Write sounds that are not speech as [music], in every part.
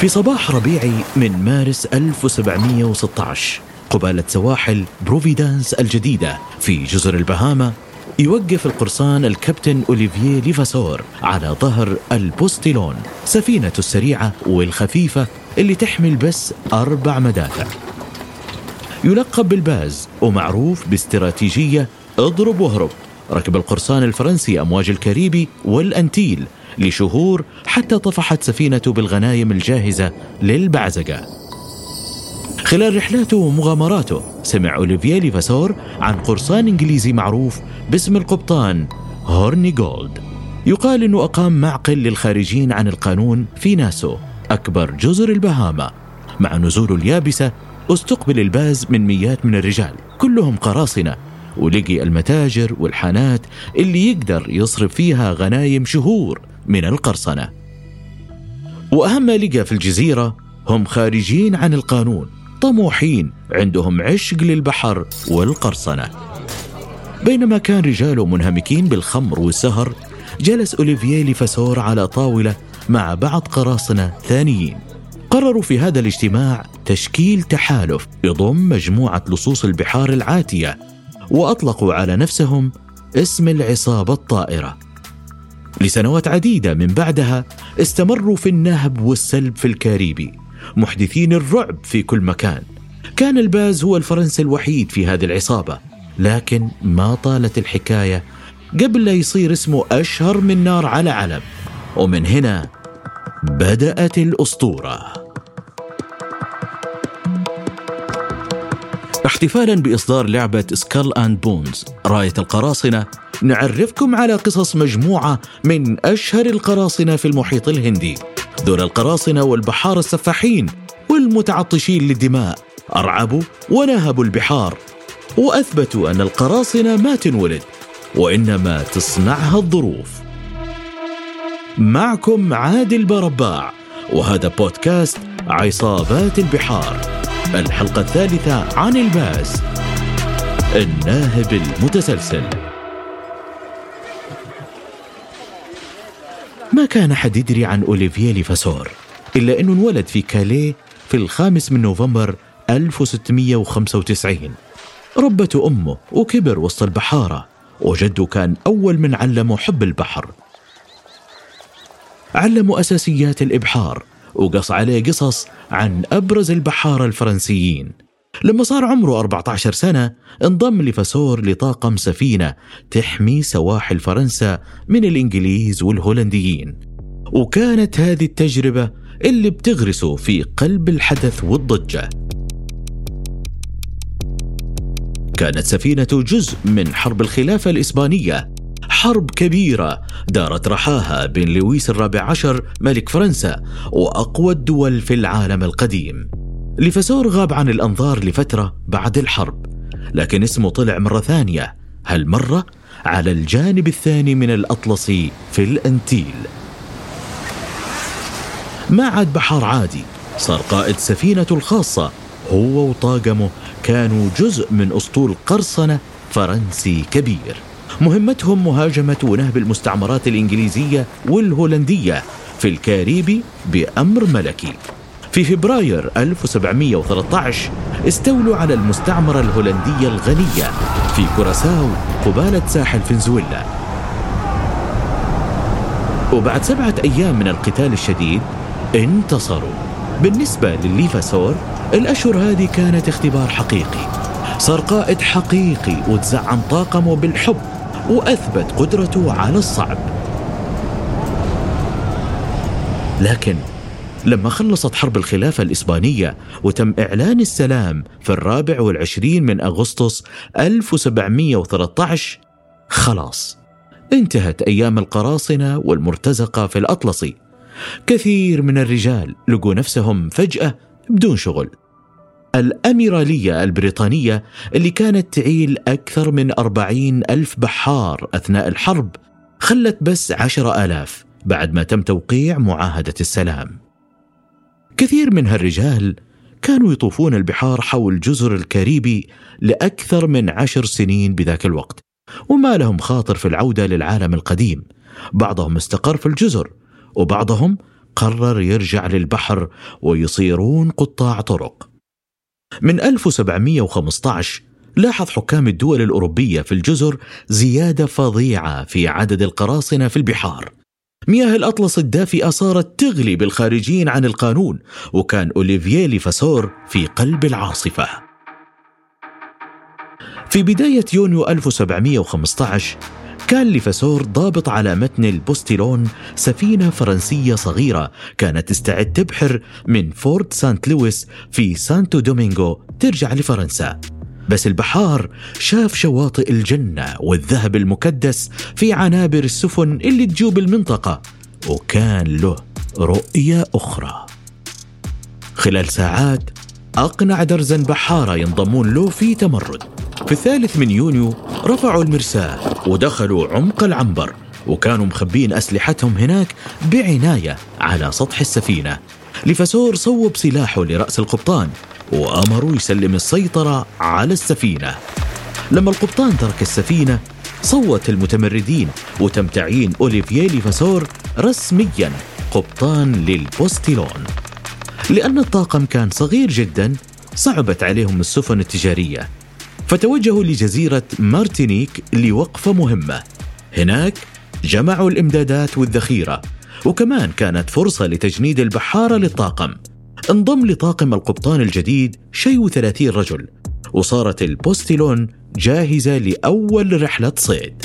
في صباح ربيعي من مارس 1716 قبالة سواحل بروفيدانس الجديدة في جزر البهاما يوقف القرصان الكابتن أوليفييه ليفاسور على ظهر البوستيلون سفينته السريعة والخفيفة اللي تحمل بس أربع مدافع. يلقب بالباز ومعروف باستراتيجية اضرب واهرب. ركب القرصان الفرنسي أمواج الكاريبي والأنتيل لشهور حتى طفحت سفينته بالغنايم الجاهزة للبعزقة. خلال رحلاته ومغامراته سمع أوليفييه ليفاسور عن قرصان إنجليزي معروف باسم القبطان هورني جولد. يقال أنه أقام معقل للخارجين عن القانون في ناسو أكبر جزر البهاما مع نزوله اليابسة استقبل الباز من ميات من الرجال كلهم قراصنة. ولقي المتاجر والحانات اللي يقدر يصرف فيها غنايم شهور. من القرصنة. وأهم لقى في الجزيرة هم خارجين عن القانون طموحين عندهم عشق للبحر والقرصنة. بينما كان رجاله منهمكين بالخمر والسهر جلس أوليفييه لفاسور على طاولة مع بعض قراصنة ثانيين. قرروا في هذا الاجتماع تشكيل تحالف يضم مجموعة لصوص البحار العاتية وأطلقوا على نفسهم اسم العصابة الطائرة. لسنوات عديدة من بعدها استمروا في النهب والسلب في الكاريبي محدثين الرعب في كل مكان. كان الباز هو الفرنسي الوحيد في هذه العصابة لكن ما طالت الحكاية قبل لا يصير اسمه أشهر من نار على علم. ومن هنا بدأت الأسطورة. احتفالا بإصدار لعبة سكال أند بونز راية القراصنة. نعرفكم على قصص مجموعة من أشهر القراصنة في المحيط الهندي. دول القراصنة والبحار السفاحين والمتعطشين للدماء. أرعبوا ونهبوا البحار. وأثبتوا أن القراصنة ما تنولد وإنما تصنعها الظروف. معكم عادل برباع وهذا بودكاست عصابات البحار. الحلقة الثالثة عن الباس. الناهب المتسلسل. ما كان أحد يدري عن أوليفييه ليفاسور إلا أنه انولد في كاليه في الخامس من نوفمبر 1695 ربته أمه وكبر وسط البحارة وجده كان أول من علمه حب البحر. علموا أساسيات الإبحار وقص عليه قصص عن أبرز البحارة الفرنسيين. لما صار عمره 14 سنة انضم لفاسور لطاقم سفينة تحمي سواحل فرنسا من الإنجليز والهولنديين. وكانت هذه التجربة اللي بتغرسه في قلب الحدث والضجة. كانت سفينته جزء من حرب الخلافة الإسبانية. حرب كبيرة دارت رحاها بين لويس الرابع عشر ملك فرنسا وأقوى الدول في العالم القديم. ليفاسور غاب عن الأنظار لفترة بعد الحرب لكن اسمه طلع مرة ثانية هالمرة على الجانب الثاني من الأطلسي في الأنتيل؟ ما عاد بحار عادي صار قائد سفينته الخاصة هو وطاقمه كانوا جزء من أسطول قرصنة فرنسي كبير. مهمتهم مهاجمة ونهب المستعمرات الإنجليزية والهولندية في الكاريبي بأمر ملكي. في فبراير 1713 استولوا على المستعمرة الهولندية الغنية في كوراساو قبالة ساحل فنزويلا. وبعد سبعة أيام من القتال الشديد انتصروا. بالنسبة للليفاسور الأشهر هذه كانت اختبار حقيقي. صار قائد حقيقي وتزعم طاقمه بالحب. وأثبت قدرته على الصعب. لكن لما خلصت حرب الخلافة الإسبانية وتم إعلان السلام في الرابع والعشرين من أغسطس 1713 خلاص انتهت أيام القراصنة والمرتزقة في الأطلسي. كثير من الرجال لقوا نفسهم فجأة بدون شغل. الأميرالية البريطانية اللي كانت تعيل أكثر من أربعين ألف بحار أثناء الحرب خلت بس عشر آلاف بعد ما تم توقيع معاهدة السلام. كثير من هالرجال كانوا يطوفون البحار حول جزر الكاريبي لأكثر من عشر سنين بذاك الوقت وما لهم خاطر في العودة للعالم القديم. بعضهم استقر في الجزر وبعضهم قرر يرجع للبحر ويصيرون قطاع طرق. من 1715 لاحظ حكام الدول الأوروبية في الجزر زيادة فظيعة في عدد القراصنة في البحار. مياه الأطلس الدافئة صارت تغلي بالخارجين عن القانون وكان أوليفييه ليفاسور في قلب العاصفة. في بداية يونيو 1715 كان ليفاسور ضابط على متن البوستيلون سفينة فرنسية صغيرة كانت تستعد تبحر من فورت سانت لويس في سانتو دومينغو ترجع لفرنسا. بس البحار شاف شواطئ الجنة والذهب المكدس في عنابر السفن اللي تجوب المنطقة وكان له رؤية أخرى. خلال ساعات أقنع درزن بحارة ينضمون له في تمرد. في الثالث من يونيو رفعوا المرساة ودخلوا عمق العنبر وكانوا مخبين أسلحتهم هناك بعناية على سطح السفينة. لفسور صوب سلاحه لرأس القبطان وأمروا يسلم السيطرة على السفينة. لما القبطان ترك السفينة صوت المتمردين وتم تعيين أوليفييه ليفاسور رسميا قبطان للبوستيلون. لأن الطاقم كان صغير جدا صعبت عليهم السفن التجارية. فتوجهوا لجزيرة مارتينيك لوقفة مهمة. هناك جمعوا الإمدادات والذخيرة وكمان كانت فرصة لتجنيد البحارة للطاقم. انضم لطاقم القبطان الجديد شيء وثلاثين رجل وصارت البوستيلون جاهزة لأول رحلة صيد.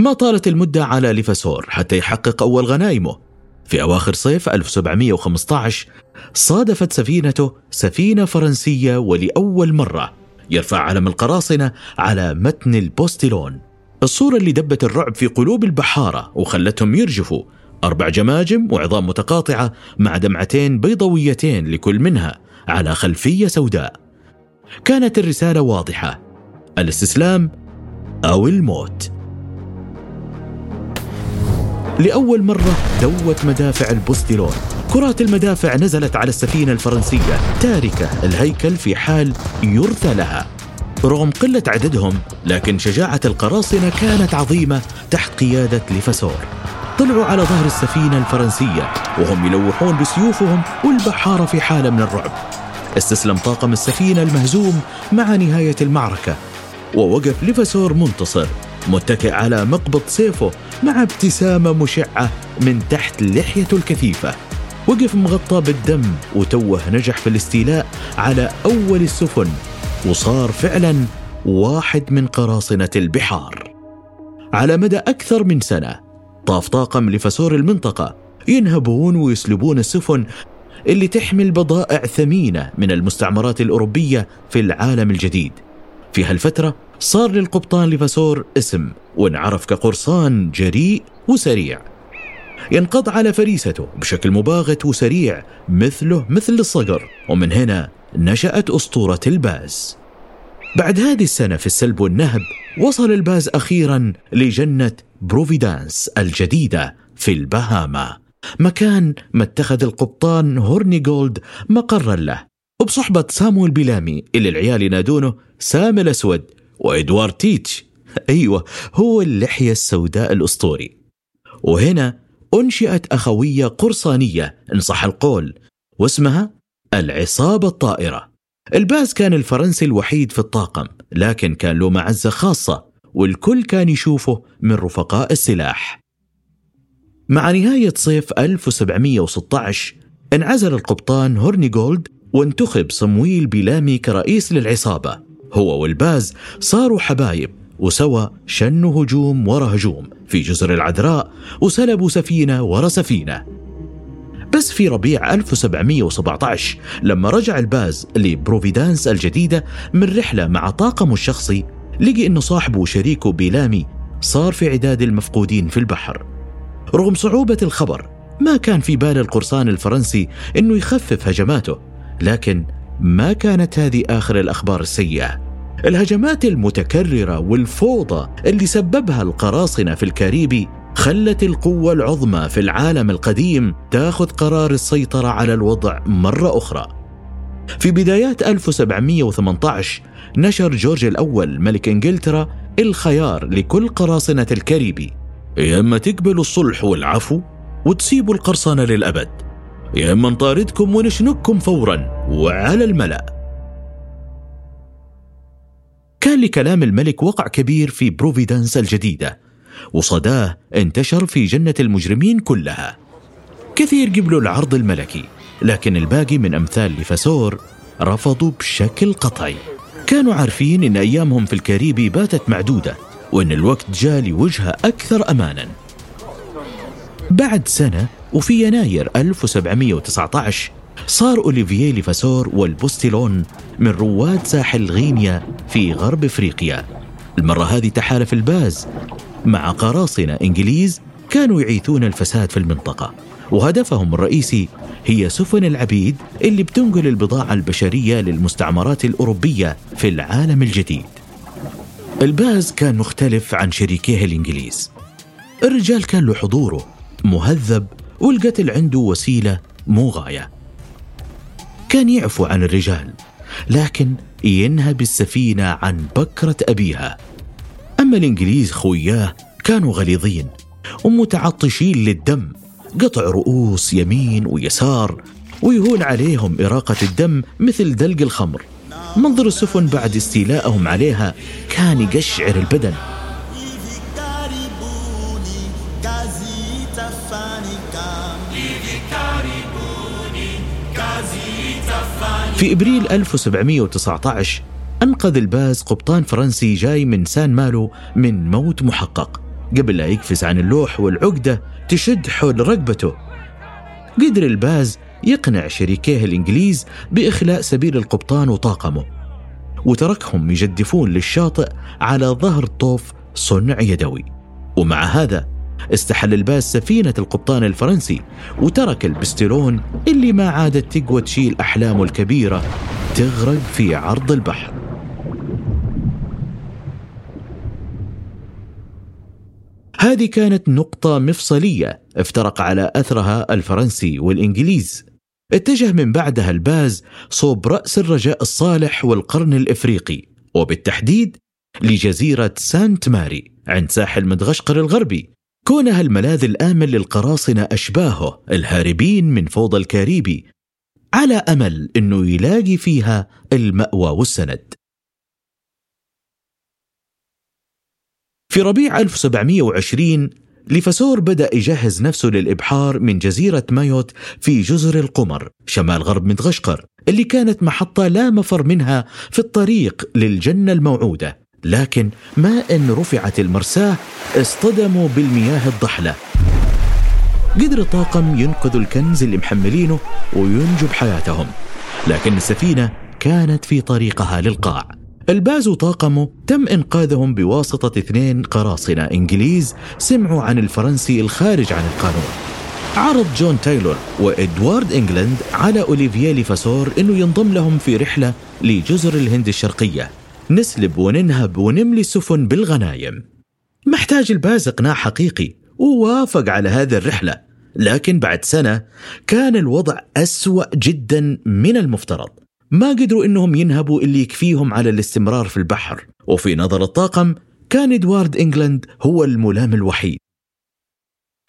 ما طالت المدة على ليفاسور حتى يحقق أول غنائمه. في أواخر صيف 1715 صادفت سفينته سفينة فرنسية ولأول مرة يرفع علم القراصنة على متن البوستيلون. الصورة اللي دبت الرعب في قلوب البحارة وخلتهم يرجفوا. أربع جماجم وعظام متقاطعة مع دمعتين بيضويتين لكل منها على خلفية سوداء. كانت الرسالة واضحة. الاستسلام أو الموت. لأول مرة دوت مدافع البوستيلون. كرات المدافع نزلت على السفينة الفرنسية تاركة الهيكل في حال يرثى لها رغم قلة عددهم لكن شجاعة القراصنة كانت عظيمة تحت قيادة ليفاسور. طلعوا على ظهر السفينة الفرنسية وهم يلوحون بسيوفهم والبحارة في حالة من الرعب. استسلم طاقم السفينة المهزوم مع نهاية المعركة ووقف ليفاسور منتصر. متكئ على مقبض سيفه مع ابتسامة مشعة من تحت لحيته الكثيفة. وقف مغطى بالدم وتوه نجح في الاستيلاء على أول السفن وصار فعلا واحد من قراصنة البحار. على مدى أكثر من سنة طاف طاقم لفسور المنطقة ينهبون ويسلبون السفن اللي تحمل بضائع ثمينة من المستعمرات الأوروبية في العالم الجديد. في هالفترة صار للقبطان لفاسور اسم وانعرف كقرصان جريء وسريع. ينقض على فريسته بشكل مباغت وسريع مثله مثل الصقر. ومن هنا نشأت أسطورة الباز. بعد هذه السنة في السلب والنهب وصل الباز أخيرا لجنة بروفيدانس الجديدة في البهاما. مكان ما اتخذ القبطان هورني جولد مقرا له. وبصحبة سامويل بيلامي اللي العيال ينادونه سام الأسود وإدوارد تيتش. [laughs] أيوة هو اللحية السوداء الأسطوري. وهنا أنشئت أخوية قرصانية إن صح القول واسمها العصابة الطائرة. الباز كان الفرنسي الوحيد في الطاقم لكن كان له معزة خاصة والكل كان يشوفه من رفقاء السلاح. مع نهاية صيف 1716 انعزل القبطان هورني جولد وانتخب صمويل بيلامي كرئيس للعصابة. هو والباز صاروا حبايب وسوا شنوا هجوم ورا هجوم في جزر العذراء وسلبوا سفينة ورا سفينة. بس في ربيع 1717 لما رجع الباز لبروفيدانس الجديدة من رحلة مع طاقمه الشخصي لقي إنه صاحبه وشريكه بيلامي صار في عداد المفقودين في البحر. رغم صعوبة الخبر ما كان في بال القرصان الفرنسي إنه يخفف هجماته. لكن ما كانت هذه آخر الأخبار السيئة؟ الهجمات المتكررة والفوضى اللي سببها القراصنة في الكاريبي خلت القوة العظمى في العالم القديم تاخذ قرار السيطرة على الوضع مرة أخرى. في بدايات 1718 نشر جورج الأول ملك إنجلترا الخيار لكل قراصنة الكاريبي. يا إما تقبلوا الصلح والعفو وتسيبوا القرصنة للأبد. يا إما نطاردكم ونشنككم فورا وعلى الملأ. كان لكلام الملك وقع كبير في بروفيدانس الجديدة وصداه انتشر في جنة المجرمين كلها. كثير قبلوا العرض الملكي لكن الباقي من أمثال لفاسور رفضوا بشكل قطعي. كانوا عارفين إن أيامهم في الكاريبي باتت معدودة وإن الوقت جاء لوجهة أكثر أمانا. بعد سنة وفي يناير 1719 صار أوليفييه ليفاسور والبوستيلون من رواد ساحل غينيا في غرب إفريقيا. المرة هذه تحالف الباز مع قراصنة إنجليز كانوا يعيثون الفساد في المنطقة، وهدفهم الرئيسي هي سفن العبيد اللي بتنقل البضاعة البشرية للمستعمرات الأوروبية في العالم الجديد. الباز كان مختلف عن شريكيه الإنجليز. الرجال كان له حضوره مهذب والقتل عنده وسيلة مو غاية. كان يعفو عن الرجال لكن ينهب السفينة عن بكرة أبيها. أما الإنجليز خوياه كانوا غليظين ومتعطشين للدم. قطع رؤوس يمين ويسار ويهون عليهم إراقة الدم مثل دلق الخمر. منظر السفن بعد استيلائهم عليها كان يقشعر البدن. في إبريل 1719 أنقذ الباز قبطان فرنسي جاي من سان مالو من موت محقق قبل لا يقفز عن اللوح والعقدة تشد حول رقبته. قدر الباز يقنع شريكيه الإنجليز بإخلاء سبيل القبطان وطاقمه. وتركهم يجدفون للشاطئ على ظهر طوف صنع يدوي. ومع هذا استحل الباز سفينة القبطان الفرنسي وترك البستلون اللي ما عادت تقوى تشيل أحلامه الكبيرة تغرق في عرض البحر. هذه كانت نقطة مفصلية افترق على أثرها الفرنسي والإنجليز. اتجه من بعدها الباز صوب رأس الرجاء الصالح والقرن الإفريقي وبالتحديد لجزيرة سانت ماري عند ساحل مدغشقر الغربي كونها الملاذ الآمن للقراصنة أشباهه الهاربين من فوضى الكاريبي على أمل أنه يلاقي فيها المأوى والسند. في ربيع 1720 ليفاسور بدأ يجهز نفسه للإبحار من جزيرة مايوت في جزر القمر شمال غرب مدغشقر اللي كانت محطة لا مفر منها في الطريق للجنة الموعودة. لكن ما إن رفعت المرساة اصطدموا بالمياه الضحلة. قدر الطاقم ينقذوا الكنز اللي محملينه وينجوا بحياتهم لكن السفينة كانت في طريقها للقاع. الباز وطاقمه تم إنقاذهم بواسطة اثنين قراصنة إنجليز سمعوا عن الفرنسي الخارج عن القانون. عرض جون تايلور وإدوارد إنجلاند على أوليفييه ليفاسور أنه ينضم لهم في رحلة لجزر الهند الشرقية. نسلب وننهب ونملي السفن بالغنايم. ما احتاج الباز إقناع حقيقي ووافق على هذه الرحلة. لكن بعد سنة كان الوضع أسوأ جدا من المفترض. ما قدروا إنهم ينهبوا اللي يكفيهم على الاستمرار في البحر. وفي نظر الطاقم كان إدوارد إنجلاند هو الملام الوحيد.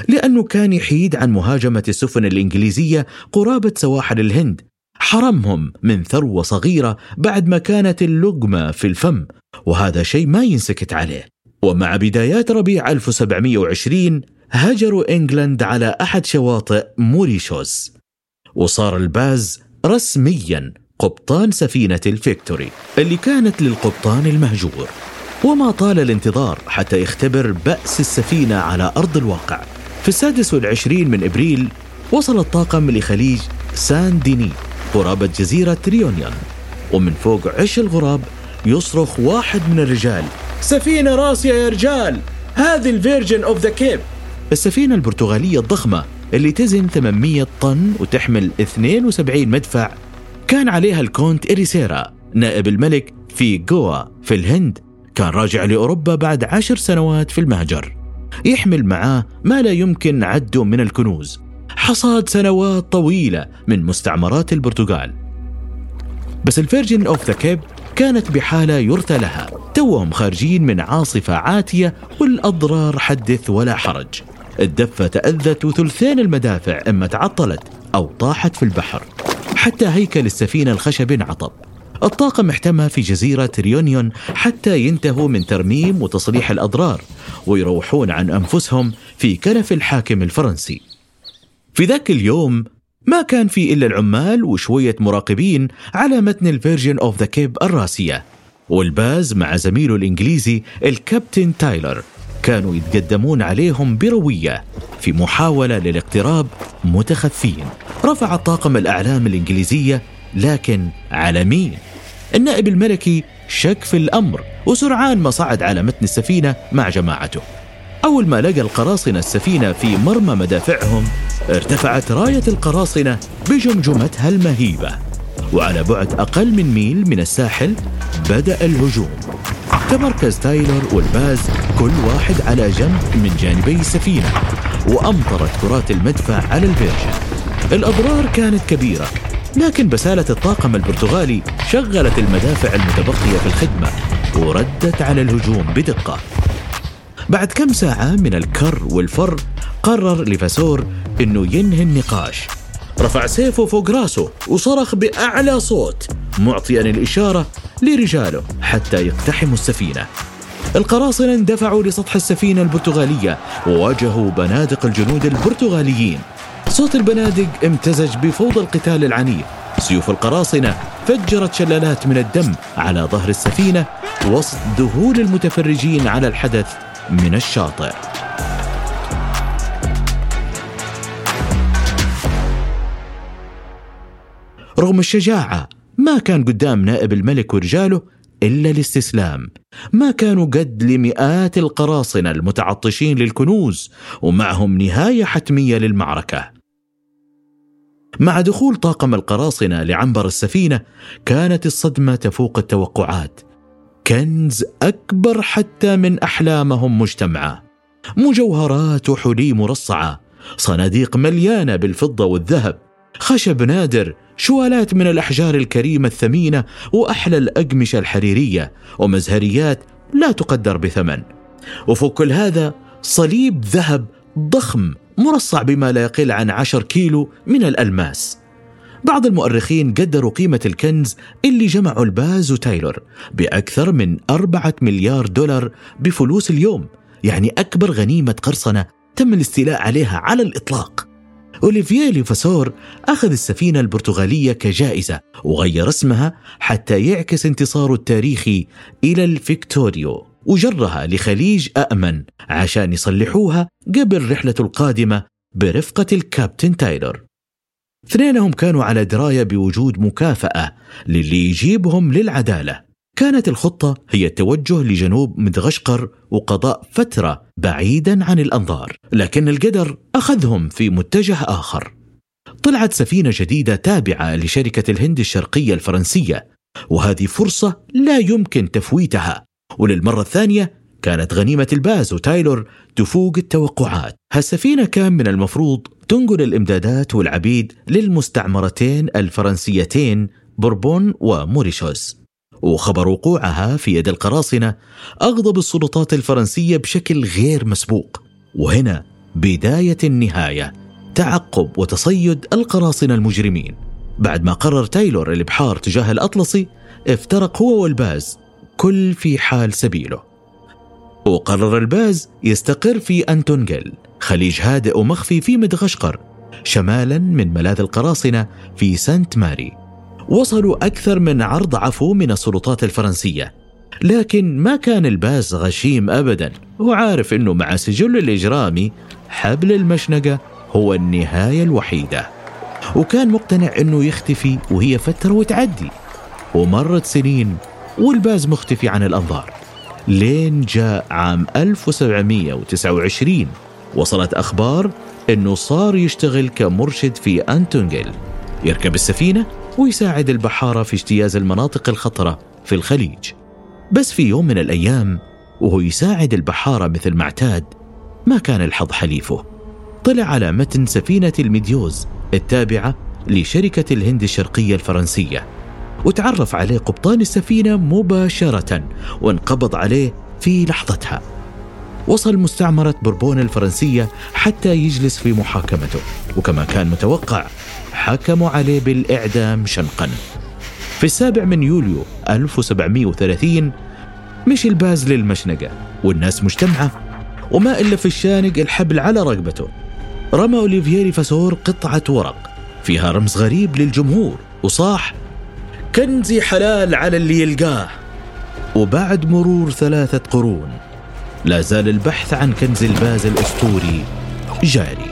لأنه كان يحيد عن مهاجمة السفن الإنجليزية قرابة سواحل الهند. حرمهم من ثروة صغيرة بعد ما كانت اللقمة في الفم وهذا شيء ما ينسكت عليه. ومع بدايات ربيع 1720 هجروا إنجلند على أحد شواطئ موريشوس وصار الباز رسميا قبطان سفينة الفيكتوري اللي كانت للقبطان المهجور. وما طال الانتظار حتى يختبر بأس السفينة على أرض الواقع. في السادس والعشرين من إبريل وصل الطاقم لخليج سان ديني قرابة جزيرة ريونيون ومن فوق عش الغراب يصرخ واحد من الرجال. سفينة راسية يا رجال! هذه ال Virgin of the Cape السفينة البرتغالية الضخمة اللي تزن 800 طن وتحمل 72 مدفع. كان عليها الكونت إريسيرا نائب الملك في جوا في الهند. كان راجع لأوروبا بعد عشر سنوات في المهجر. يحمل معاه ما لا يمكن عده من الكنوز. حصاد سنوات طويلة من مستعمرات البرتغال. بس ال Virgin of the Cape كانت بحالة يرثى لها. توهم خارجين من عاصفة عاتية والأضرار حدث ولا حرج. الدفة تأذت وثلثين المدافع إما تعطلت أو طاحت في البحر. حتى هيكل السفينة الخشبي انعطب. الطاقم احتمى في جزيرة ريونيون حتى ينتهوا من ترميم وتصليح الأضرار ويروحون عن أنفسهم في كنف الحاكم الفرنسي. في ذاك اليوم ما كان في إلا العمال وشوية مراقبين على متن ال Virgin of the Cape الراسية والباز مع زميله الإنجليزي الكابتن تايلر كانوا يتقدمون عليهم بروية في محاولة للاقتراب متخفين. رفع الطاقم الأعلام الإنجليزية لكن على مين؟ النائب الملكي شك في الأمر وسرعان ما صعد على متن السفينة مع جماعته. أول ما لقى القراصنة السفينة في مرمى مدافعهم ارتفعت راية القراصنة بجمجمتها المهيبة وعلى بعد أقل من ميل من الساحل بدأ الهجوم. تمركز تايلر والباز كل واحد على جنب من جانبي السفينة وأمطرت كرات المدفع على الفيرجن. الأضرار كانت كبيرة لكن بسالة الطاقم البرتغالي شغلت المدافع المتبقية في الخدمة وردت على الهجوم بدقة. بعد كم ساعة من الكر والفر قرر ليفاسور إنه ينهي النقاش. رفع سيفه فوق راسه وصرخ بأعلى صوت معطيا الإشارة لرجاله حتى يقتحموا السفينة. القراصنة اندفعوا لسطح السفينة البرتغالية وواجهوا بنادق الجنود البرتغاليين. صوت البنادق امتزج بفوضى القتال العنيف. سيوف القراصنة فجرت شلالات من الدم على ظهر السفينة وسط ذهول المتفرجين على الحدث من الشاطئ. رغم الشجاعة ما كان قدام نائب الملك ورجاله إلا الاستسلام. ما كانوا قد لمئات القراصنة المتعطشين للكنوز ومعهم نهاية حتمية للمعركة. مع دخول طاقم القراصنة لعنبر السفينة كانت الصدمة تفوق التوقعات. كنز أكبر حتى من أحلامهم مجتمعة. مجوهرات وحلي مرصعة صناديق مليانة بالفضة والذهب. خشب نادر شوالات من الأحجار الكريمة الثمينة وأحلى الأقمشة الحريرية ومزهريات لا تقدر بثمن. وفوق كل هذا صليب ذهب ضخم مرصع بما لا يقل عن عشر كيلو من الألماس. بعض المؤرخين قدروا قيمة الكنز اللي جمعوا الباز وتايلور بأكثر من أربعة مليار دولار بفلوس اليوم يعني أكبر غنيمة قرصنة تم الاستيلاء عليها على الإطلاق. أوليفييه ليفاسور أخذ السفينة البرتغالية كجائزة وغير اسمها حتى يعكس انتصاره التاريخي إلى الفيكتوريو. وجرها لخليج أأمن عشان يصلحوها قبل رحلته القادمة برفقة الكابتن تايلور. اثنينهم كانوا على دراية بوجود مكافأة للي يجيبهم للعدالة. كانت الخطة هي التوجه لجنوب مدغشقر وقضاء فترة بعيدا عن الأنظار لكن القدر أخذهم في متجه آخر. طلعت سفينة جديدة تابعة لشركة الهند الشرقية الفرنسية وهذه فرصة لا يمكن تفويتها. وللمرة الثانية كانت غنيمة الباز وتايلور تفوق التوقعات. هالسفينة كان من المفروض تنقل الإمدادات والعبيد للمستعمرتين الفرنسيتين بوربون وموريشوس. وخبر وقوعها في يد القراصنة أغضب السلطات الفرنسية بشكل غير مسبوق. وهنا بداية النهاية تعقب وتصيد القراصنة المجرمين. بعد ما قرر تايلور الإبحار تجاه الأطلسي افترق هو والباز كل في حال سبيله. وقرر الباز يستقر في أنتونجل خليج هادئ ومخفي في مدغشقر شمالا من ملاذ القراصنة في سانت ماري. وصلوا أكثر من عرض عفو من السلطات الفرنسية. لكن ما كان الباز غشيم أبدا. وعارف أنه مع سجل الإجرامي حبل المشنقة هو النهاية الوحيدة. وكان مقتنع أنه يختفي وهي فترة وتعدي. ومرت سنين والباز مختفي عن الأنظار. لين جاء عام 1729 وصلت أخبار أنه صار يشتغل كمرشد في أنتونجل يركب السفينة ويساعد البحارة في اجتياز المناطق الخطرة في الخليج. بس في يوم من الأيام وهو يساعد البحارة مثل ما اعتاد ما كان الحظ حليفه. طلع على متن سفينة الميديوز التابعة لشركة الهند الشرقية الفرنسية وتعرف عليه قبطان السفينة مباشرة وانقبض عليه في لحظتها. وصل مستعمرة بربون الفرنسية حتى يجلس في محاكمته وكما كان متوقع حكموا عليه بالإعدام شنقا. في السابع من يوليو 1730 مشي الباز للمشنقة والناس مجتمعة وما إلا في الشانق الحبل على رقبته رمى أوليفييري فاسور قطعة ورق فيها رمز غريب للجمهور وصاح كنزي حلال على اللي يلقاه. وبعد مرور ثلاثة قرون لا زال البحث عن كنز الباز الأسطوري جاري.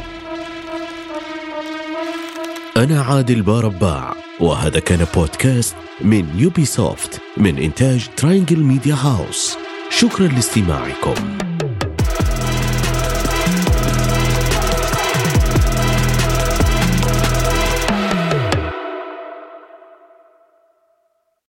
أنا عادل بارباع وهذا كان بودكاست من Ubisoft من إنتاج Triangle Media House شكرا لاستماعكم.